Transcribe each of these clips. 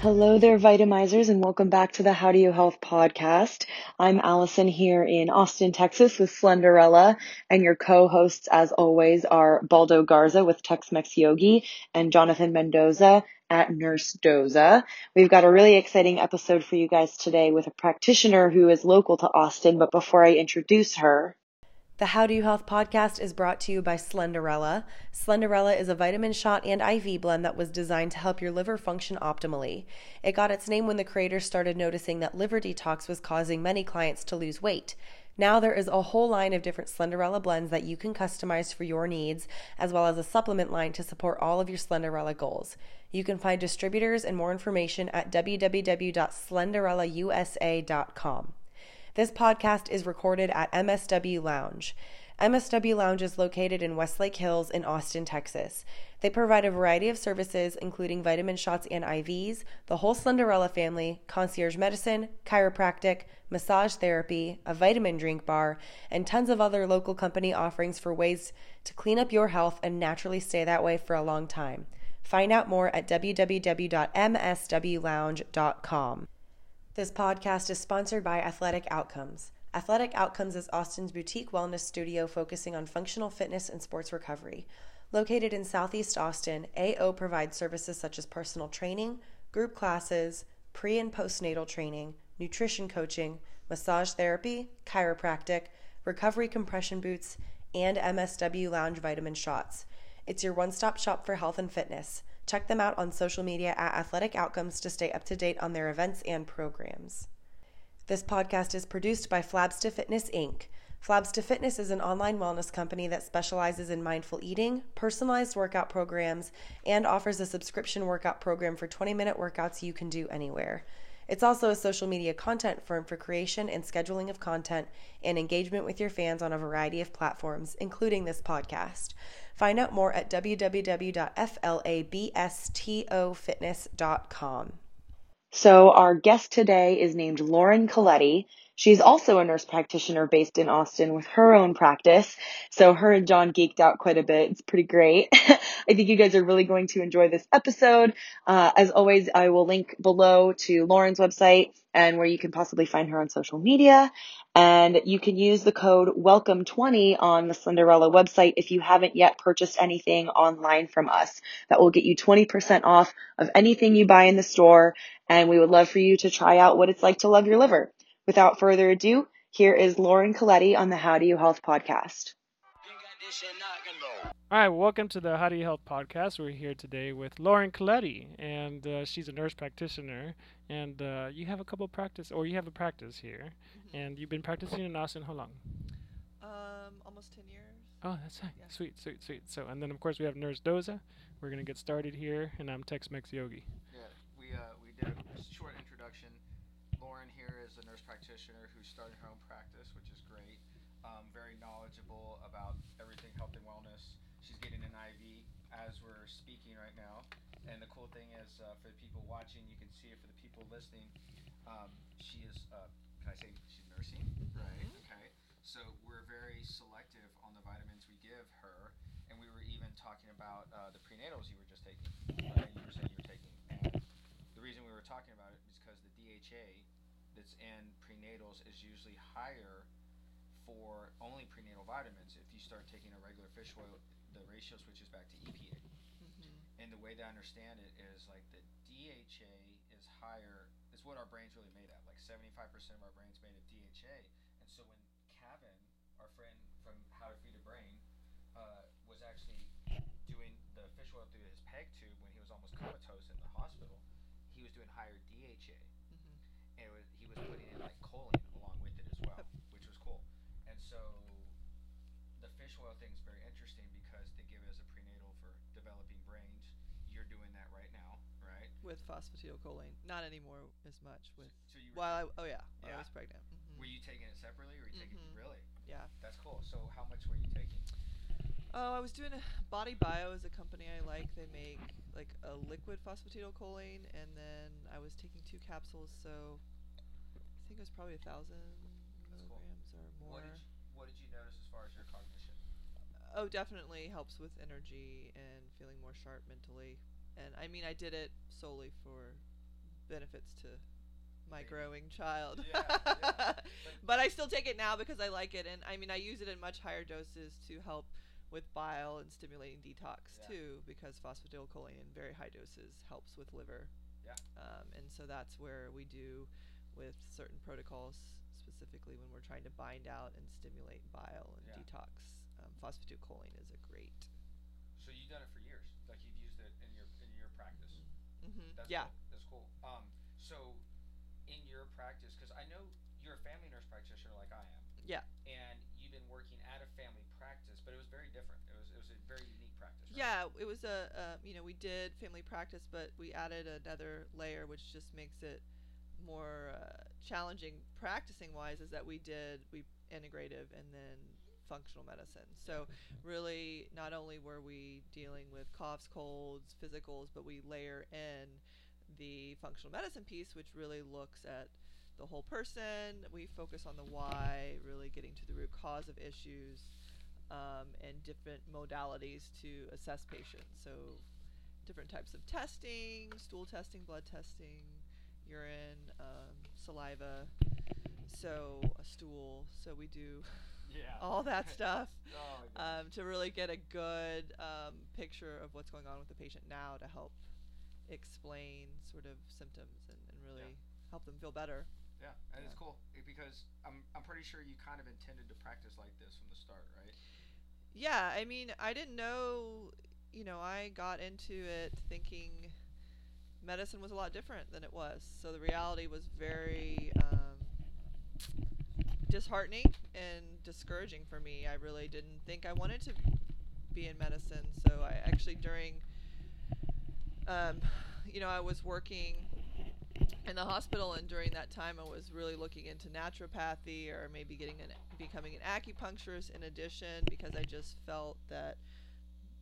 Hello there, Vitamizers, and welcome back to the How Do You Health podcast. I'm Allison here in Austin, Texas with Slenderella, and your co-hosts, as always, are Baldo Garza with Tex-Mex Yogi and Jonathan Mendoza at Nurse Doza. We've got a really exciting episode for you guys today with a practitioner who is local to Austin, but before I introduce her, the How Do You Health podcast is brought to you by Slenderella. Slenderella is a vitamin shot and IV blend that was designed to help your liver function optimally. It got its name when the creators started noticing that liver detox was causing many clients to lose weight. Now there is a whole line of different Slenderella blends that you can customize for your needs, as well as a supplement line to support all of your Slenderella goals. You can find distributors and more information at www.slenderellausa.com. This podcast is recorded at MSW Lounge. MSW Lounge is located in Westlake Hills in Austin, Texas. They provide a variety of services, including vitamin shots and IVs, the whole Slenderella family, concierge medicine, chiropractic, massage therapy, a vitamin drink bar, and tons of other local company offerings for ways to clean up your health and naturally stay that way for a long time. Find out more at www.mswlounge.com. This podcast is sponsored by Athletic Outcomes. Athletic Outcomes is Austin's boutique wellness studio focusing on functional fitness and sports recovery. Located in Southeast Austin, AO provides services such as personal training, group classes, pre and postnatal training, nutrition coaching, massage therapy, chiropractic, recovery compression boots, and MSW lounge vitamin shots. It's your one stop shop for health and fitness. Check them out on social media at Athletic Outcomes to stay up to date on their events and programs. This podcast is produced by Flabs to Fitness Inc. Flabs to Fitness is an online wellness company that specializes in mindful eating, personalized workout programs, and offers a subscription workout program for 20 minute workouts you can do anywhere. It's also a social media content firm for creation and scheduling of content and engagement with your fans on a variety of platforms, including this podcast. Find out more at www.flabstofitness.com. So, our guest today is named Lauren Coletti. She's also a nurse practitioner based in Austin with her own practice. So her and John geeked out quite a bit. It's pretty great. I think you guys are really going to enjoy this episode. Uh, as always, I will link below to Lauren's website and where you can possibly find her on social media. And you can use the code WELCOME20 on the Slenderella website if you haven't yet purchased anything online from us. That will get you 20% off of anything you buy in the store. And we would love for you to try out what it's like to love your liver. Without further ado, here is Lauren Coletti on the How Do You Health podcast. All right, welcome to the How Do You Health podcast. We're here today with Lauren Coletti, and uh, she's a nurse practitioner. And uh, you have a couple practice, or you have a practice here, mm-hmm. and you've been practicing in Austin how long? Um, almost ten years. Oh, that's nice. Yeah. Sweet, sweet, sweet. So, and then of course we have Nurse Doza. We're gonna get started here, and I'm Tex-Mex Yogi. Yeah, we uh, we did a short introduction Lauren here is a nurse practitioner who's starting her own practice, which is great. Um, very knowledgeable about everything health and wellness. She's getting an IV as we're speaking right now. And the cool thing is, uh, for the people watching, you can see it. For the people listening, um, she is, uh, can I say she's nursing? Right. Mm-hmm. Okay. So we're very selective on the vitamins we give her. And we were even talking about uh, the prenatals you were just taking. Uh, you were saying you were taking. And the reason we were talking about it is because the DHA that's in prenatals is usually higher for only prenatal vitamins. If you start taking a regular fish oil, the ratio switches back to EPA. Mm-hmm. And the way that I understand it is like the DHA is higher. It's what our brain's really made of. Like 75% of our brain's made of DHA. And so when Kevin, our friend from How to Feed a Brain, uh, was actually doing the fish oil through his PEG tube when he was almost comatose in the hospital, he was doing higher DHA and was, he was putting in like choline along with it as well, which was cool. And so the fish oil thing is very interesting because they give it as a prenatal for developing brains. You're doing that right now, right? With phosphatidylcholine, not anymore as much. With so, so you while I, oh yeah, yeah, I was pregnant. Mm-hmm. Were you taking it separately, or were you mm-hmm. taking really? Yeah, that's cool. So how much were you taking? Oh, I was doing a Body Bio is a company I like. They make like a liquid phosphatidylcholine, and then I was taking two capsules, so I think it was probably a thousand milligrams cool. or more. What did, you, what did you notice as far as your cognition? Oh, definitely helps with energy and feeling more sharp mentally. And I mean, I did it solely for benefits to my Baby. growing child. Yeah, yeah. but I still take it now because I like it, and I mean, I use it in much higher doses to help with bile and stimulating detox Yeah. too, because phosphatidylcholine in very high doses helps with liver. Yeah. Um, and so that's where we do with certain protocols, specifically when we're trying to bind out and stimulate bile and Yeah. detox. Um, phosphatidylcholine is a great. So you've done it for years. Like you've used it in your in your practice. Mm-hmm. That's yeah. Cool. That's cool. Um, so in your practice, because I know you're a family nurse practitioner like I am. Yeah. And you've been working at a family practice, but it was very different. It was it was a very unique practice. Right? Yeah, it was a, uh, you know, we did family practice, but we added another layer, which just makes it more uh, challenging practicing wise, is that we did, we integrative and then functional medicine. So, really, not only were we dealing with coughs, colds, physicals, but we layer in the functional medicine piece, which really looks at the whole person. We focus on the why, really getting to the root cause of issues um, and different modalities to assess patients. So, different types of testing, stool testing, blood testing, urine, um, saliva, so a stool. So, we do Yeah. all that stuff oh um, to really get a good um, picture of what's going on with the patient now to help explain sort of symptoms and, and really help them feel better. Yeah, and it's cool eh, because I'm I'm pretty sure you kind of intended to practice like this from the start, right? Yeah, I mean, I didn't know, you know, I got into it thinking medicine was a lot different than it was. So the reality was very um, disheartening and discouraging for me. I really didn't think I wanted to be in medicine. So I actually, during, um, you know, I was working in the hospital, and during that time, I was really looking into naturopathy or maybe getting an becoming an acupuncturist in addition because I just felt that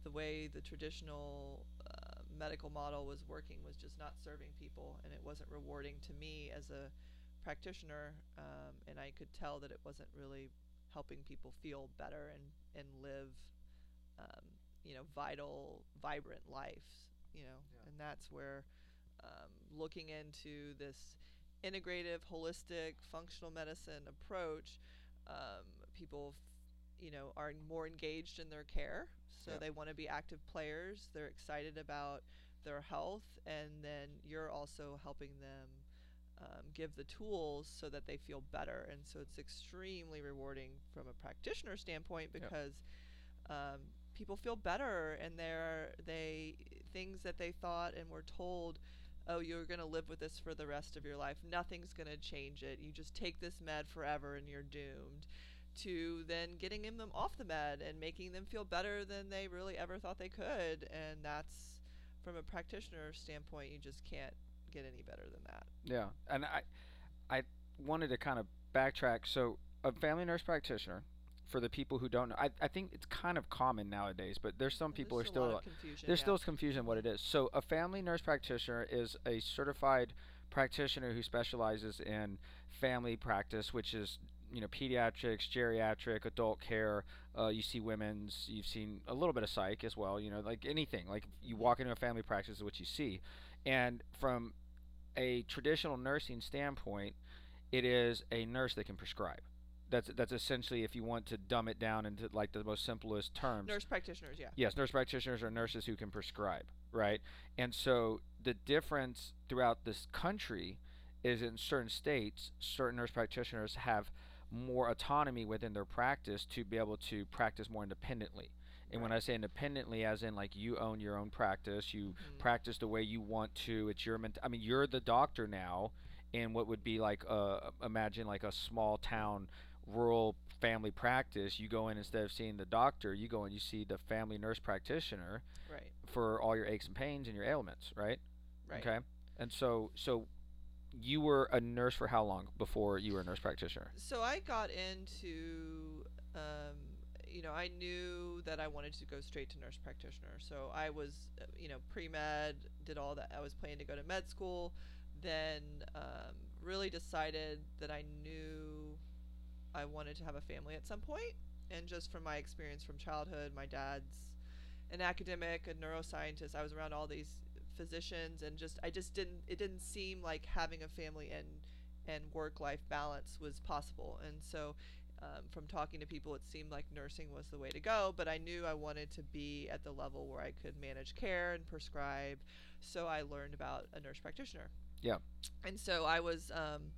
the way the traditional uh, medical model was working was just not serving people, and it wasn't rewarding to me as a practitioner, um, and I could tell that it wasn't really helping people feel better and and live, um, you know, vital, vibrant lives. You know, Yeah. and that's where um, looking into this integrative, holistic, functional medicine approach, um, people, f- you know, are more engaged in their care. So Yeah. they want to be active players. They're excited about their health, and then you're also helping them um, give the tools so that they feel better. And so it's extremely rewarding from a practitioner standpoint Yeah. because um, people feel better, and they're they things that they thought and were told oh, you're going to live with this for the rest of your life. Nothing's going to change it. You just take this med forever and you're doomed. To then getting them off the med and making them feel better than they really ever thought they could. And that's from a practitioner standpoint, you just can't get any better than that. Yeah, and I, I wanted to kind of backtrack. So, a family nurse practitioner, for the people who don't know, I, I think it's kind of common nowadays, but there's some people are there's a still lot of confusion. there's yeah. still confusion what it is. So, a family nurse practitioner is a certified practitioner who specializes in family practice, which is you know pediatrics, geriatric, adult care. Uh, you see women's. You've seen a little bit of psych as well. You know, like anything. Like you walk into a family practice, is what you see. And from a traditional nursing standpoint, it is a nurse that can prescribe. That's that's essentially if you want to dumb it down into like the most simplest terms. nurse practitioners, yeah. Yes, nurse practitioners are nurses who can prescribe, right? And so the difference throughout this country is in certain states, certain nurse practitioners have more autonomy within their practice to be able to practice more independently. And when I say independently, as in like you own your own practice, you Mhm. practice the way you want to. It's your ment- I mean, you're the doctor now in what would be like uh imagine like a small town rural family practice. You go in instead of seeing the doctor, you go and you see the family nurse practitioner Right, for all your aches and pains and your ailments, right? right. Okay. And so so you were a nurse for how long before you were a nurse practitioner? So I got into, um, you know, I knew that I wanted to go straight to nurse practitioner. So I was, uh, you know, pre med, did all that. I was planning to go to med school. Then um, really decided that I knew I wanted to have a family at some point. and just from my experience from childhood, my dad's an academic, a neuroscientist. I was around all these physicians, and just I just didn't. It didn't seem like having a family and and work life balance was possible. And so, um, from talking to people, it seemed like nursing was the way to go. But I knew I wanted to be at the level where I could manage care and prescribe. So I learned about a nurse practitioner. Yeah. And so I was. Um,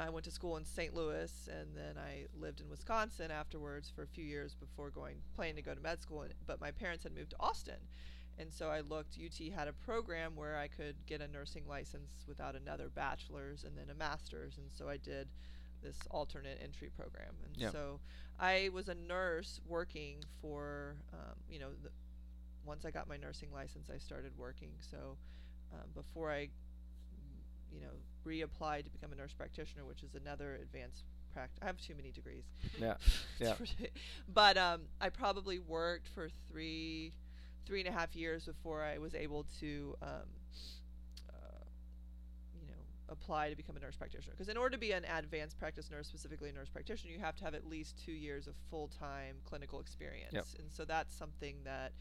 I went to school in St. Louis, and then I lived in Wisconsin afterwards for a few years before going planning to go to med school. But my parents had moved to Austin, and so I looked. UT had a program where I could get a nursing license without another bachelor's and then a master's, and so I did this alternate entry program. And Yeah. so I was a nurse working for, um, you know, the, once I got my nursing license, I started working. So um, before I, you know, reapply to become a nurse practitioner, which is another advanced practice. I have too many degrees. Yeah. Yeah. but um, I probably worked for three, three and a half years before I was able to, um, uh, you know, apply to become a nurse practitioner. Because in order to be an advanced practice nurse, specifically a nurse practitioner, you have to have at least two years of full-time clinical experience. And so that's something that,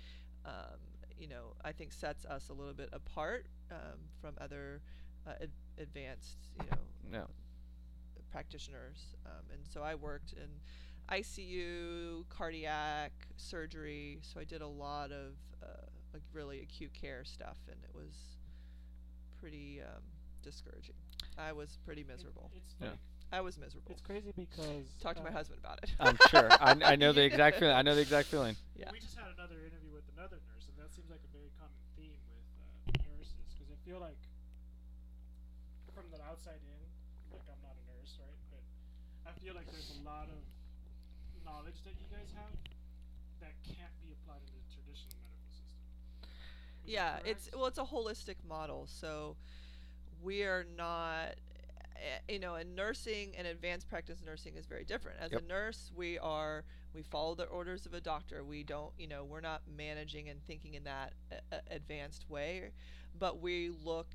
um, you know, I think sets us a little bit apart um, from other uh, ad- advanced, you know, Yeah. practitioners. Um, and so I worked in ICU, cardiac, surgery. So I did a lot of uh, like really acute care stuff, and it was pretty um, discouraging. I was pretty miserable. It's Yeah. I was miserable. it's crazy because Talk to my uh, husband about it. I'm sure. I, I know the exact feeling. I know the exact feeling. Yeah. We just had another interview with another nurse, and that seems like a very common theme with uh, nurses because I feel like from the outside in, like I'm not a nurse, right? But I feel like there's a lot of knowledge that you guys have that can't be applied in the traditional medical system. Is yeah it's well it's a holistic model so we are not eh, you know in nursing and advanced practice nursing is very different as Yep. a nurse we are we follow the orders of a doctor we don't you know we're not managing and thinking in that uh, uh, advanced way but we look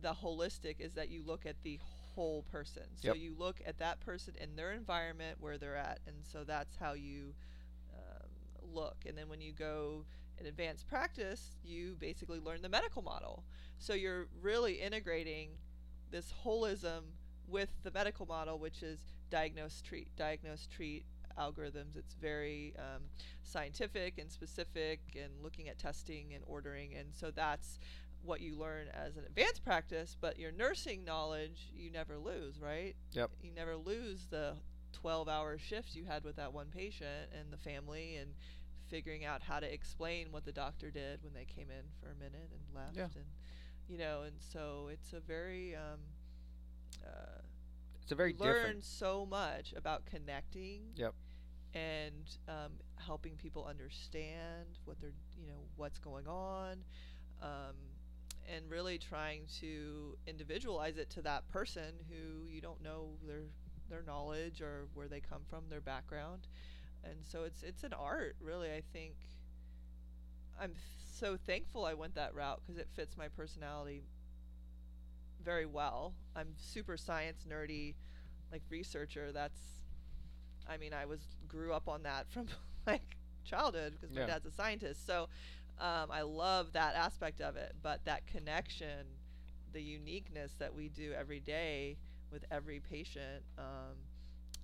the holistic is that you look at the whole person so Yep. you look at that person in their environment where they're at and so that's how you um, look and then when you go in advanced practice, you basically learn the medical model. So you're really integrating this holism with the medical model, which is diagnose, treat, diagnose, treat algorithms. It's very um, scientific and specific and looking at testing and ordering. And so that's what you learn as an advanced practice, but your nursing knowledge you never lose, right? Yep. You never lose the 12 hour shifts you had with that one patient and the family and figuring out how to explain what the doctor did when they came in for a minute and left Yeah. and you know and so it's a very um, uh, It's a very learn so much about connecting Yep. and um, helping people understand what they're you know what's going on um, and really trying to individualize it to that person who you don't know their their knowledge or where they come from their background. And so it's it's an art really i think. I'm so thankful i went that route because it fits my personality very well. I'm super science nerdy like researcher. That's i mean i was grew up on that from like childhood because my Yeah. dad's a scientist. So um, i love that aspect of it but that connection the uniqueness that we do every day with every patient um,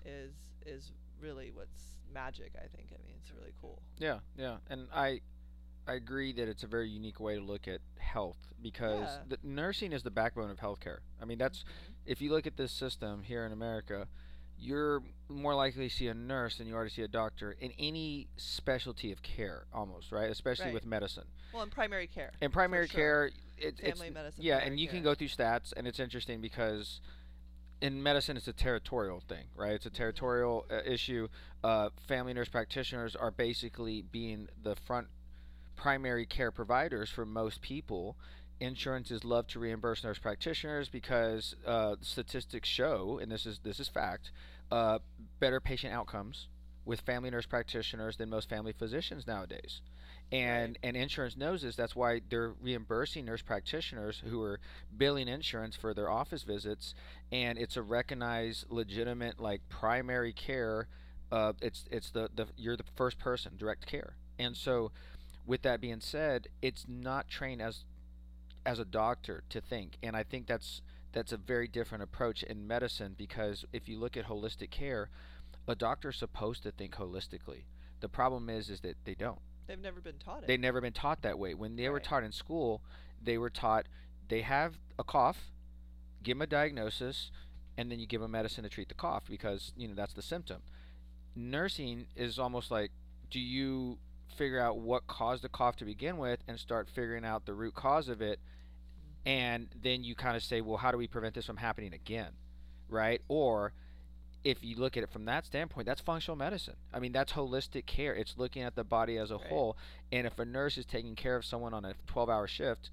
is is really what's magic i think i mean it's really cool Yeah, yeah, and I, I agree that it's a very unique way to look at health because Yeah. the nursing is the backbone of healthcare. I mean, that's if you look at this system here in America, you're more likely to see a nurse than you are to see a doctor in any specialty of care, almost right, especially Right. with medicine. well in primary care In primary sure. care, it, it's Family medicine, yeah, and you can go through stats, and it's interesting because in medicine it's a territorial thing, right? It's a territorial uh, issue. Uh, family nurse practitioners are basically being the front primary care providers for most people. Insurances love to reimburse nurse practitioners because uh, statistics show, and this is this is fact, uh, better patient outcomes with family nurse practitioners than most family physicians nowadays. And and insurance knows this. That's why they're reimbursing nurse practitioners who are billing insurance for their office visits, and it's a recognized, legitimate, like primary care uh, it's it's the, the you're the first person direct care and so with that being said it's not trained as as a doctor to think and i think that's that's a very different approach in medicine because if you look at holistic care a doctor's supposed to think holistically. The problem is is that they don't. They've never been taught it. they've never been taught that way. When they were taught in school they were taught they have a cough give them a diagnosis and then you give them medicine to treat the cough because you know that's the symptom. Nursing is almost like do you figure out what caused the cough to begin with and start figuring out the root cause of it and then you kind of say well how do we prevent this from happening again? Right? Or if you look at it from that standpoint that's functional medicine. I mean that's holistic care. It's looking at the body as a Right. whole. And if a nurse is taking care of someone on a 12 hour shift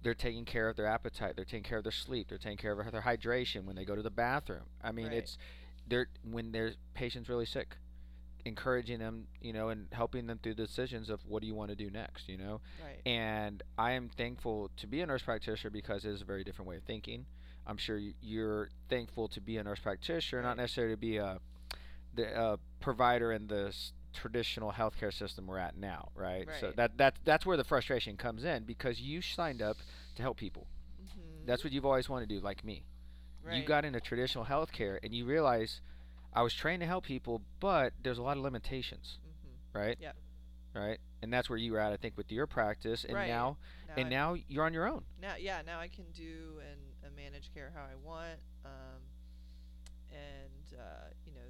they're taking care of their appetite they're taking care of their sleep they're taking care of their hydration when they go to the bathroom. I mean Right. it's they're when their patient's really sick encouraging them you know and helping them through decisions of what do you want to do next you know right. and I am thankful to be a nurse practitioner because it is a very different way of thinking. I'm sure you're thankful to be a nurse practitioner, not necessarily to be a the uh, provider in the traditional healthcare system we're at now, right? right? So that that that's where the frustration comes in because you signed up to help people. Mm-hmm. That's what you've always wanted to do, like me. Right. You got into traditional healthcare and you realize I was trained to help people, but there's a lot of limitations, Mhm. right? Yep. Right, and that's where you were at, I think, with your practice, and Right. now Now and I- now you're on your own. now yeah now i can do and uh, manage care how i want um, and uh, you know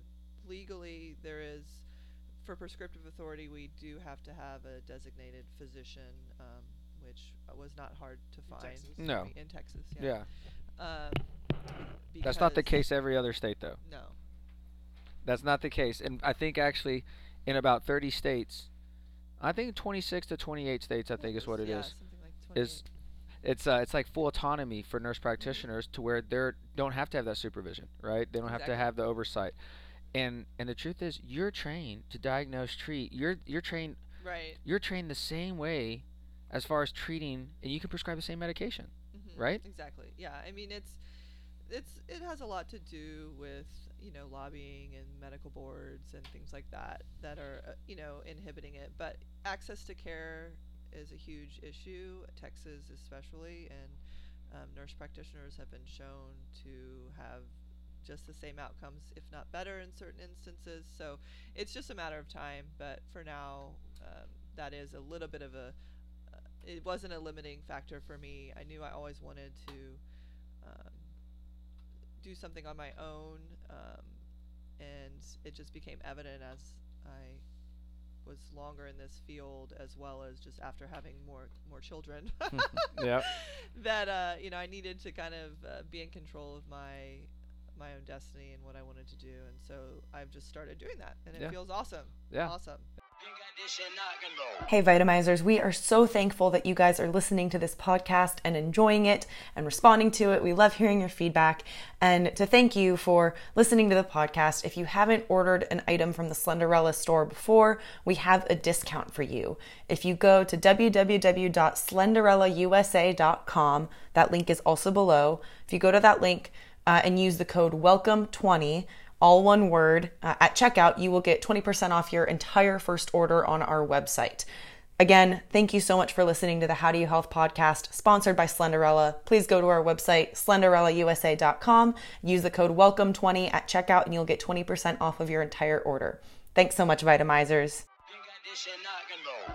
legally there is for prescriptive authority we do have to have a designated physician um, which uh, was not hard to find Texas? No. in texas Yeah. yeah, Um, That's not the case every other state, though. no That's not the case. And I think actually, in about 30 states, I think 26 to 28 states, I think is what it is. yeah, something like Is 28. it's uh, it's like full autonomy for nurse practitioners to where they don't have to have that supervision, right? They don't have to have the oversight. And and the truth is, you're trained to diagnose, treat. You're you're trained right you're trained the same way as far as treating, and you can prescribe the same medication. Mhm, right? Exactly. Yeah. I mean, it's it's it has a lot to do with you know lobbying and medical boards and things like that that are uh, you know inhibiting it. But access to care is a huge issue, Texas especially, and um, nurse practitioners have been shown to have just the same outcomes, if not better, in certain instances. So it's just a matter of time. But for now, um, that is a little bit of a uh, it wasn't a limiting factor for me. I knew I always wanted to um, do something on my own, um, and it just became evident as I was longer in this field, as well as just after having more more children. Yep. That uh, you know, I needed to kind of uh, be in control of my my own destiny and what I wanted to do, and so I've just started doing that, and it Yeah. feels awesome. Yeah. Awesome. Hey, Vitamizers, we are so thankful that you guys are listening to this podcast and enjoying it and responding to it. We love hearing your feedback. And to thank you for listening to the podcast, if you haven't ordered an item from the Slenderella store before, we have a discount for you. If you go to www.slenderellausa.com, that link is also below. If you go to that link uh, and use the code WELCOME20, all one word, uh, at checkout, you will get 20% off your entire first order on our website. Again, thank you so much for listening to the How Do You Health podcast, sponsored by Slenderella. Please go to our website, slenderellausa.com, use the code WELCOME20 at checkout, and you'll get 20% off of your entire order. Thanks so much, Vitamizers.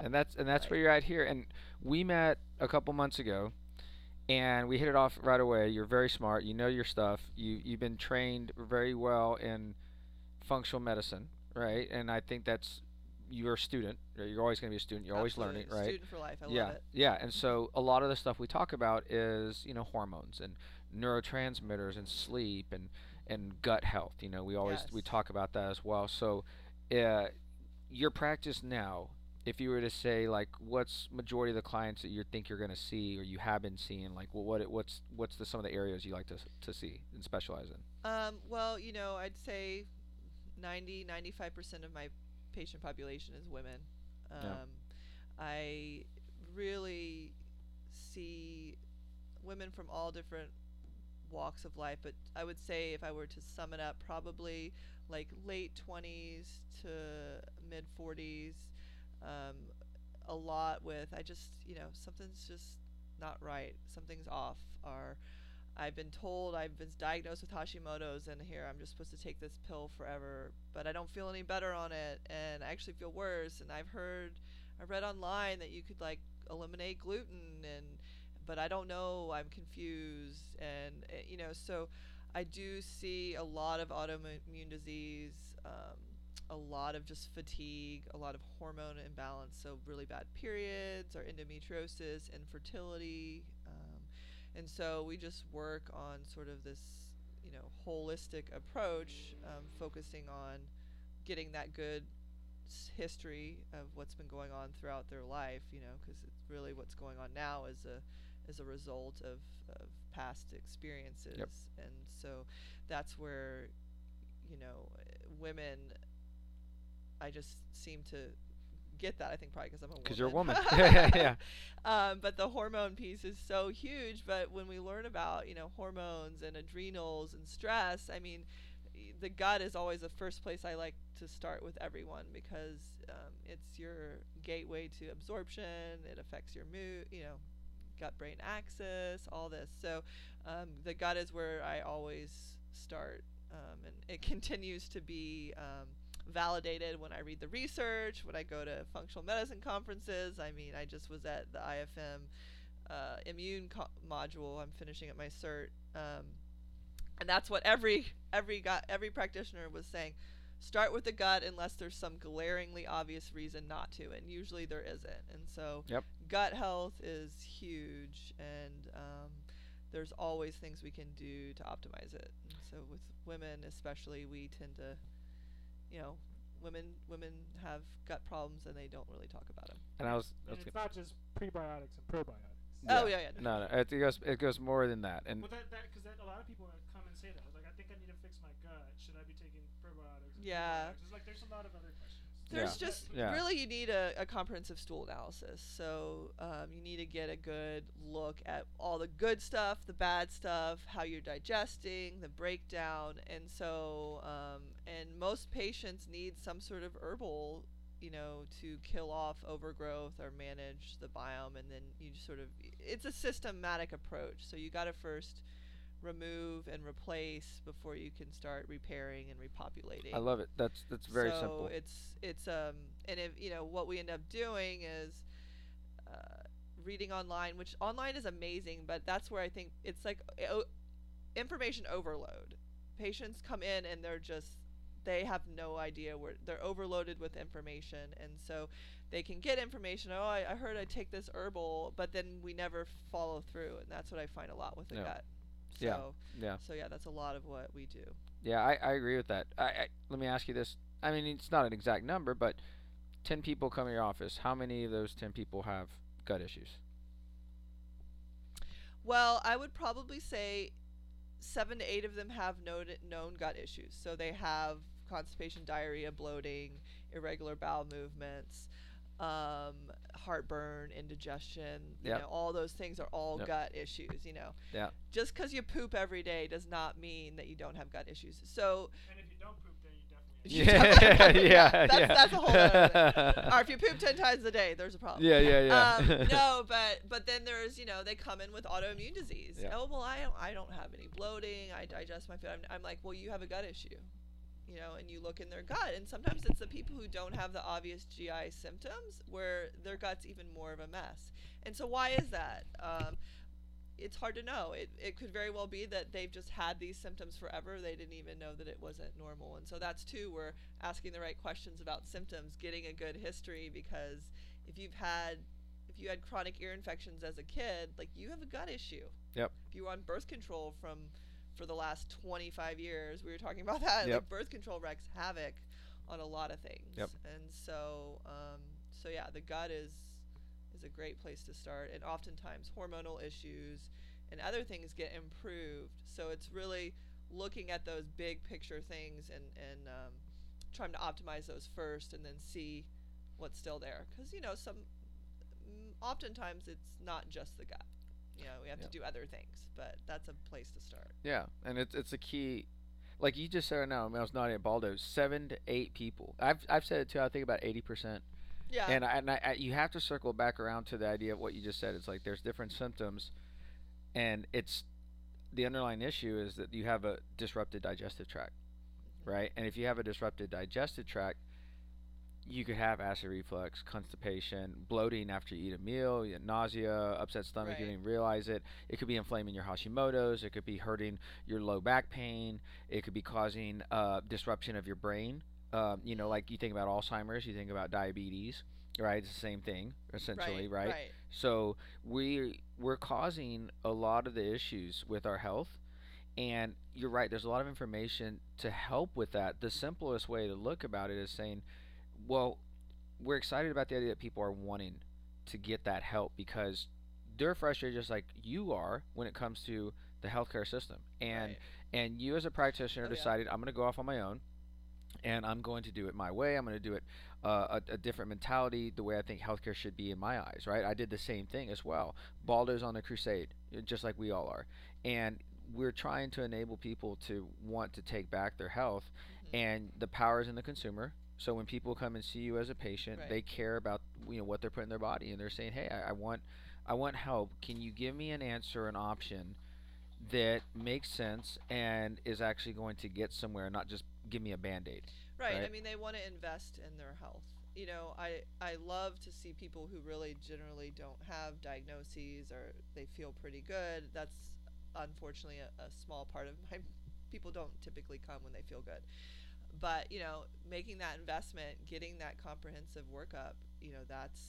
and that's and that's where you're at here. And we met a couple months ago, and we hit it off right away. You're very smart. You know your stuff. You you've been trained very well in functional medicine, right? And I think that's you're a student. You're always going to be a student. You're always learning, right? Student for life. I yeah, love it. yeah. And so a lot of the stuff we talk about is you know hormones and neurotransmitters and sleep and and gut health. You know, we always we talk about that as well. So, uh, your practice now, if you were to say like, what's majority of the clients that you think you're going to see or you have been seeing, like, well, what what's what's the some of the areas you like to to see and specialize in? Um, well, you know, I'd say 90, 95% of my patient population is women. Um, Yeah. I really see women from all different walks of life, but I would say if I were to sum it up, probably like late 20s to mid 40s. Um, a lot with I just you know something's just not right. Something's off. Or I've been told I've been diagnosed with Hashimoto's, and here I'm just supposed to take this pill forever, but I don't feel any better on it, and I actually feel worse. And I've heard, I read online that you could like eliminate gluten, and but I don't know. I'm confused, and eh, you know, so I do see a lot of autoimmune disease. Um, a lot of just fatigue, a lot of hormone imbalance, so really bad periods, or endometriosis, infertility, and so we just work on sort of this, you know, holistic approach, um, focusing on getting that good history of what's been going on throughout their life, you know, because it's really what's going on now is a as a result of, of past experiences. Yep. And so that's where, you know, women, I just seem to get that. I think probably because I'm a woman. Because you're a woman. yeah. Um, but the hormone piece is so huge. But when we learn about you know hormones and adrenals and stress, I mean, the gut is always the first place I like to start with everyone because um, it's your gateway to absorption. It affects your mood. You know, gut brain axis, all this. So um, the gut is where I always start, um, and it continues to be. Validated when I read the research, when I go to functional medicine conferences. I mean, I just was at the IFM uh, immune co- module. I'm finishing up my cert, um, and that's what every every gut, every practitioner was saying. Start with the gut unless there's some glaringly obvious reason not to, and usually there isn't. And so, yep. gut health is huge, and um, there's always things we can do to optimize it. And so, with women especially, we tend to you know, women women have gut problems and they don't really talk about them. And I was, I was and it's not just prebiotics and probiotics. Yeah. Oh yeah, yeah. No, no, it, goes it goes more than that. And well, that because a lot of people come and say that like I think I need to fix my gut. Should I be taking probiotics? Yeah. Probiotics? It's like there's a lot of other there's yeah. just yeah. really you need a, a, comprehensive stool analysis. So um, you need to get a good look at all the good stuff, the bad stuff, how you're digesting, the breakdown, and so um, and most patients need some sort of herbal, you know, to kill off overgrowth or manage the biome, and then you sort of it's a systematic approach. So you got to first remove and replace before you can start repairing and repopulating. I love it. That's that's very so simple. it's it's um and if you know what we end up doing is uh, reading online, which online is amazing, but that's where I think it's like o- information overload. Patients come in and they're just they have no idea where they're overloaded with information and so they can get information oh I, I heard i take this herbal but then we never follow through and that's what i find a lot with the yeah. gut so, yeah. Yeah. So yeah, that's a lot of what we do. Yeah, I, I agree with that. I, I let me ask you this. I mean, it's not an exact number, but ten people come to your office. How many of those ten people have gut issues? Well, I would probably say seven to eight of them have known known gut issues. So they have constipation, diarrhea, bloating, irregular bowel movements, um, heartburn, indigestion, you yep. know, all those things are all yep. gut issues, you know. Yeah. Just because you poop every day does not mean that you don't have gut issues. So. And if you don't poop, then you definitely. yeah, yeah, that's, yeah. that's a whole other Or if you poop ten times a day, there's a problem. Yeah, yeah, yeah. Um, no, but but then there's you know they come in with autoimmune disease. Yeah. Oh well, I don't I don't have any bloating. I digest my food. I'm, I'm like, well, you have a gut issue you know, and you look in their gut, and sometimes it's the people who don't have the obvious GI symptoms where their gut's even more of a mess. And so, why is that? Um, it's hard to know. It, it could very well be that they've just had these symptoms forever. They didn't even know that it wasn't normal. And so, that's too, we're asking the right questions about symptoms, getting a good history, because if you've had if you had chronic ear infections as a kid, like you have a gut issue. Yep. If you were on birth control from for the last 25 years. We were talking about that. Yep. Like birth control wreaks havoc on a lot of things. Yep. And so, um, so yeah, the gut is is a great place to start. And oftentimes, hormonal issues and other things get improved. So it's really looking at those big picture things and and um, trying to optimize those first, and then see what's still there. Because you know, some oftentimes it's not just the gut. You know, we have Yeah. to do other things, but that's a place to start. Yeah, and it's it's a key. Like you just said right now, when I was nodding at Baldo, seven to eight people. I've I've said it too. I think about eighty percent. Yeah. And I, and I, I, you have to circle back around to the idea of what you just said. It's like there's different symptoms, and it's the underlying issue is that you have a disrupted digestive tract, mm-hmm. right? And if you have a disrupted digestive tract, you could have acid reflux, constipation, bloating after you eat a meal, you nausea, upset stomach, you Right. didn't even realize it. It could be inflaming your Hashimoto's. It could be hurting your low back pain. It could be causing uh, disruption of your brain. Um, you know, like you think about Alzheimer's, you think about diabetes, right? It's the same thing essentially, right? Right. So we we're causing a lot of the issues with our health, and you're right. There's a lot of information to help with that. The simplest way to look about it is saying, well, we're excited about the idea that people are wanting to get that help because they're frustrated just like you are when it comes to the healthcare system. And Right. and you as a practitioner Oh, yeah. decided I'm going to go off on my own and I'm going to do it my way. I'm going to do it uh, a, a different mentality, the way I think healthcare should be in my eyes, right? I did the same thing as well. Baldo's on a crusade, just like we all are. And we're trying to enable people to want to take back their health, Mhm. and the power is in the consumer. So when people come and see you as a patient, Right. they care about you know what they're putting in their body, and they're saying, "Hey, I, I want, I want help. Can you give me an answer, an option that makes sense and is actually going to get somewhere, not just give me a band aid?" Right. I mean, they want to invest in their health. You know, I I love to see people who really generally don't have diagnoses or they feel pretty good. That's unfortunately a, a small part of my people don't typically come when they feel good. But, you know, making that investment, getting that comprehensive workup, you know, that's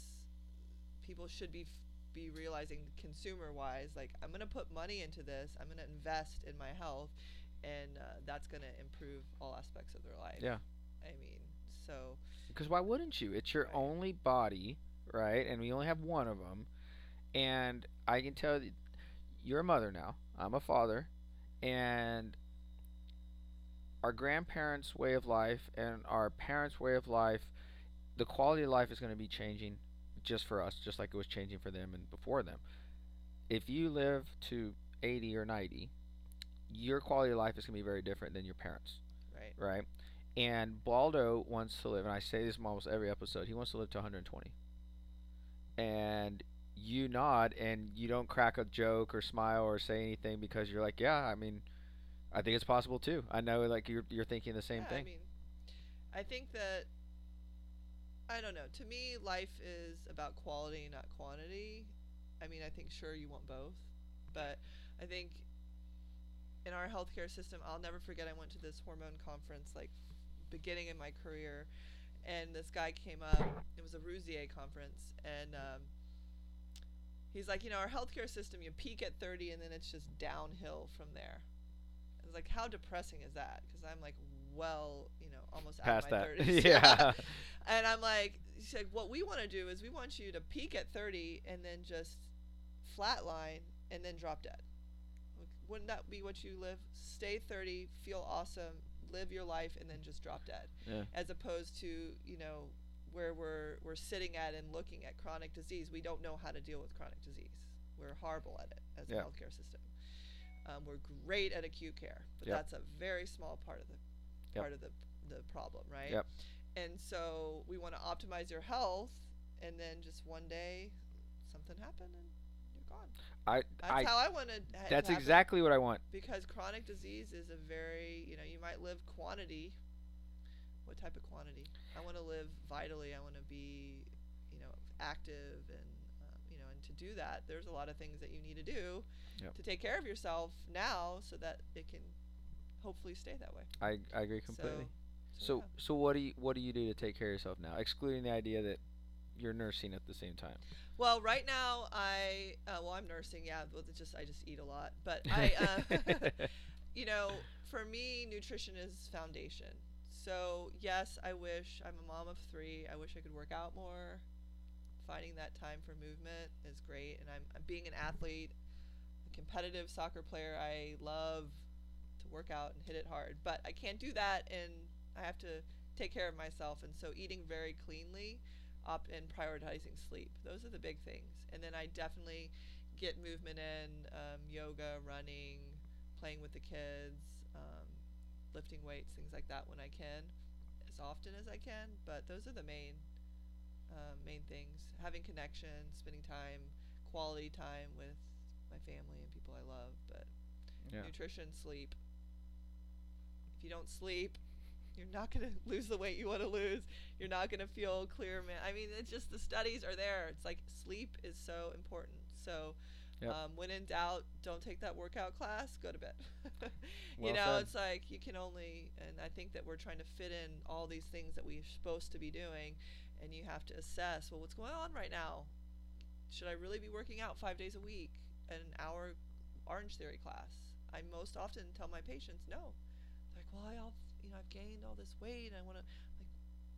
people should be f- be realizing consumer wise like I'm going to put money into this. I'm going to invest in my health and uh, that's going to improve all aspects of their life. Yeah. I mean, so Because why wouldn't you? It's your Right. only body, right? And we only have one of them. And I can tell you, you're a mother now. I'm a father. And our grandparents' way of life and our parents' way of life, the quality of life is going to be changing just for us, just like it was changing for them and before them. If you live to 80 or 90, your quality of life is going to be very different than your parents right. right? And Baldo wants to live, and I say this in almost every episode. He wants to live to 120. And you nod, and you don't crack a joke or smile or say anything because you're like, yeah, I mean, I think it's possible too. I know, like you're you're thinking the same yeah, thing. I mean, I think that I don't know. To me, life is about quality, not quantity. I mean, I think sure you want both, but I think in our healthcare system, I'll never forget. I went to this hormone conference like beginning in my career, and this guy came up. It was a Rousier conference, and um, he's like, you know, our healthcare system, you peak at 30, and then it's just downhill from there. Was like, how depressing is that? Because I'm like, well, you know, almost Past out of my that, 30s. yeah. And I'm like, he's like, what we want to do is we want you to peak at 30 and then just flatline and then drop dead. Like, Wouldn't that be what you live? Stay 30, feel awesome, live your life, and then just drop dead. Yeah. As opposed to, you know, where we're, we're sitting at and looking at chronic disease. We don't know how to deal with chronic disease. We're horrible at it as a healthcare system. Um, we're great at acute care, but Yep. that's a very small part of the Yep. part of the the problem, right? Yep. And so we want to optimize your health, and then just one day something happened and you're gone. I That's I how I want to. that's exactly what I want. because chronic disease is a very you know you might live quantity. What type of quantity? I want to live vitally. I want to be you know active and um, you know and to do that there's a lot of things that you need to do Yep. to take care of yourself now so that it can hopefully stay that way. I I agree completely. So, So yeah. so what do you what do you do to take care of yourself now, excluding the idea that you're nursing at the same time? Well, right now I uh, well I'm nursing. Yeah, well, it's just I just eat a lot, but I uh, you know for me nutrition is foundation. So yes, I wish I'm a mom of three. I wish I could work out more. Finding that time for movement is great, and I'm, I'm being an athlete, competitive soccer player. I love to work out and hit it hard, but I can't do that, and I have to take care of myself. And so eating very cleanly up and prioritizing sleep. Those are the big things. And then I definitely get movement in, um, yoga, running, playing with the kids, um, lifting weights, things like that when I can, as often as I can. But those are the main um, main things: having connection, spending time, quality time with my family and people I love. But Yeah. nutrition, sleep. If you don't sleep, you're not going to lose the weight you want to lose. You're not going to feel clear, man. I mean, it's just the studies are there. It's like sleep is so important. So, Yep. um, when in doubt, don't take that workout class. Go to bed. you Well know, said. it's like you can only, and I think that we're trying to fit in all these things that we're supposed to be doing, and you have to assess. Well, what's going on right now? Should I really be working out five days a week? An hour Orange Theory class. I most often tell my patients no. They're like, well, I all, you know, I've gained all this weight. And I want to, like,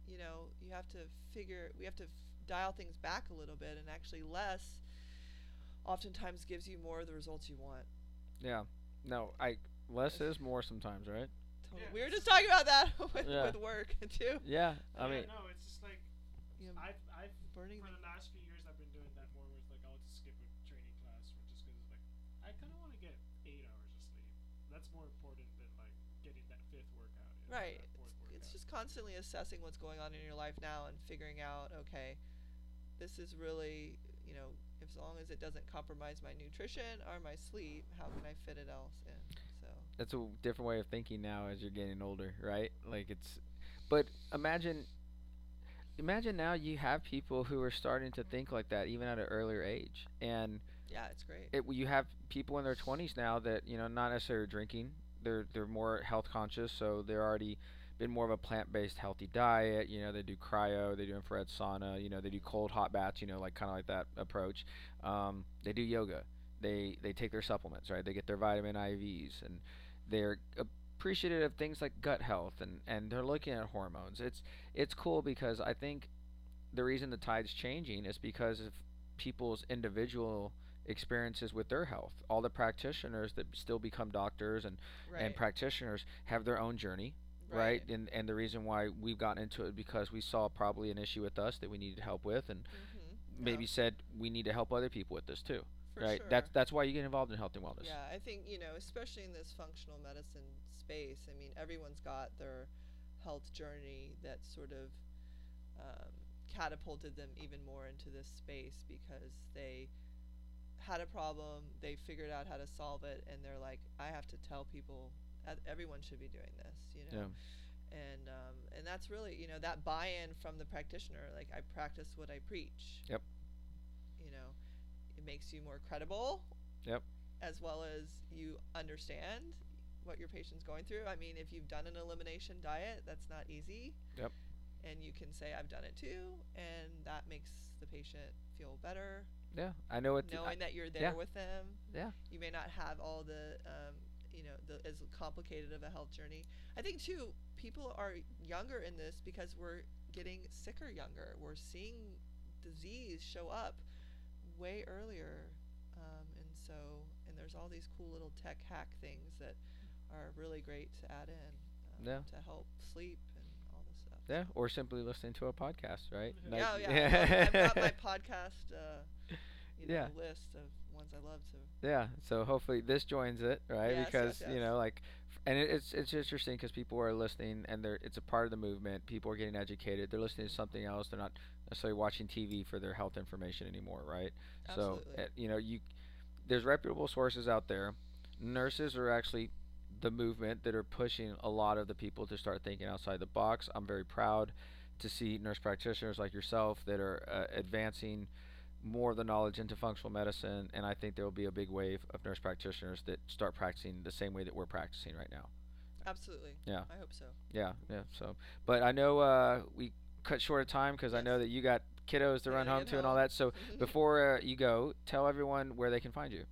you know, you have to figure. We have to f- dial things back a little bit, and actually less. Oftentimes gives you more of the results you want. Yeah. No, I less is more sometimes, right? Totally. Yeah, we were just talking about that with, Yeah. with work too. Yeah. I Yeah, mean, no, it's just like You know, I've I've burning for the- the last few years I've been doing that more with like I'll just skip a training class or just because like I kind of want to get eight hours of sleep. That's more important than like getting that fifth workout. in, Right. that fourth It's just constantly assessing what's going on in your life now and figuring out, okay, this is really, you know, as long as it doesn't compromise my nutrition or my sleep, how can I fit it else in? So, that's a different way of thinking now as you're getting older, right? Like it's, but imagine, imagine now you have people who are starting to think like that even at an earlier age, and yeah, it's great. it you have people in their 20s now that you know not necessarily drinking, they're they're more health conscious, so they're already been more of a plant-based healthy diet. You know, they do cryo, they do infrared sauna. You know, they do cold hot baths. You know, like kind of like that approach. Um, they do yoga. They they take their supplements, right? They get their vitamin IVs, and they're appreciative of things like gut health, and and they're looking at hormones. It's it's cool because I think the reason the tide's changing is because of people's individual experiences with their health. All the practitioners that still become doctors and, right. and practitioners have their own journey, right? And and the reason why we've gotten into it because we saw probably an issue with us that we needed help with, and Mm-hmm. maybe said we need to help other people with this too, For right? Sure. That's that's why you get involved in health and wellness. Yeah, I think, you know, especially in this functional medicine space, I mean, everyone's got their health journey that sort of um, catapulted them even more into this space because they had a problem, they figured out how to solve it, and they're like, I have to tell people, everyone should be doing this, you know? And, um, and that's really, you know, that buy in from the practitioner. Like, I practice what I preach. Yep. You know, it makes you more credible Yep. as well as you understand what your patient's going through. I mean, if you've done an elimination diet, that's not easy. Yep. And you can say, I've done it too, and that makes the patient feel better, Yeah, I know it. knowing that you're there yeah. with them. Yeah. You may not have all the, um, you know, the as complicated of a health journey. I think too, people are younger in this because we're getting sicker younger. We're seeing disease show up way earlier, um, and so and there's all these cool little tech hack things that are really great to add in um, Yeah. to help sleep and all this stuff. Yeah, or simply listening to a podcast, right? Yeah, Yeah, Like- oh, yeah. I've got my podcast, uh, you know, Yeah. list of ones I love to. Yeah, so hopefully this joins it, right? Yes, yes, because you know, like, and it, it's it's interesting because people are listening and they're it's a part of the movement. People are getting educated. They're listening to something else. They're not necessarily watching TV for their health information anymore, right? Absolutely. So uh, you know, you there's reputable sources out there. Nurses are actually the movement that are pushing a lot of the people to start thinking outside the box. I'm very proud to see nurse practitioners like yourself that are uh, advancing more of the knowledge into functional medicine, and I think there will be a big wave of nurse practitioners that start practicing the same way that we're practicing right now. Absolutely. Yeah. I hope so. Yeah, yeah. So, but I know uh, we cut short of time because I know that you got kiddos to I run home to and all that. So before uh, you go, tell everyone where they can find you.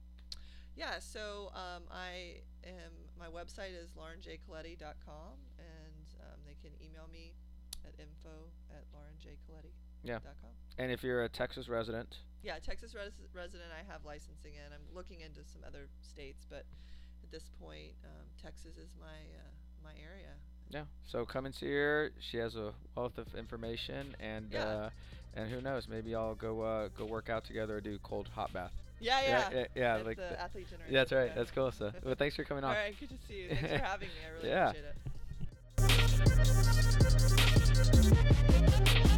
Yeah, so um, I am, my website is laurenjcoletti.com and um, they can email me at info at laurenjcoletti.com. Yeah. And if you're a Texas resident, Yeah, Texas res- resident, I have licensing in. I'm looking into some other states, but at this point, um, Texas is my uh, my area. yeah. So come and see her. She has a wealth of information, and Yeah. uh, and who knows, maybe I'll go uh, go work out together or do cold hot bath. Yeah, yeah, yeah, yeah, yeah like the athlete generator. Yeah, that's right. That's cool. So, well, thanks for coming on. All right, good to see you. Thanks for having me. I really yeah. appreciate it.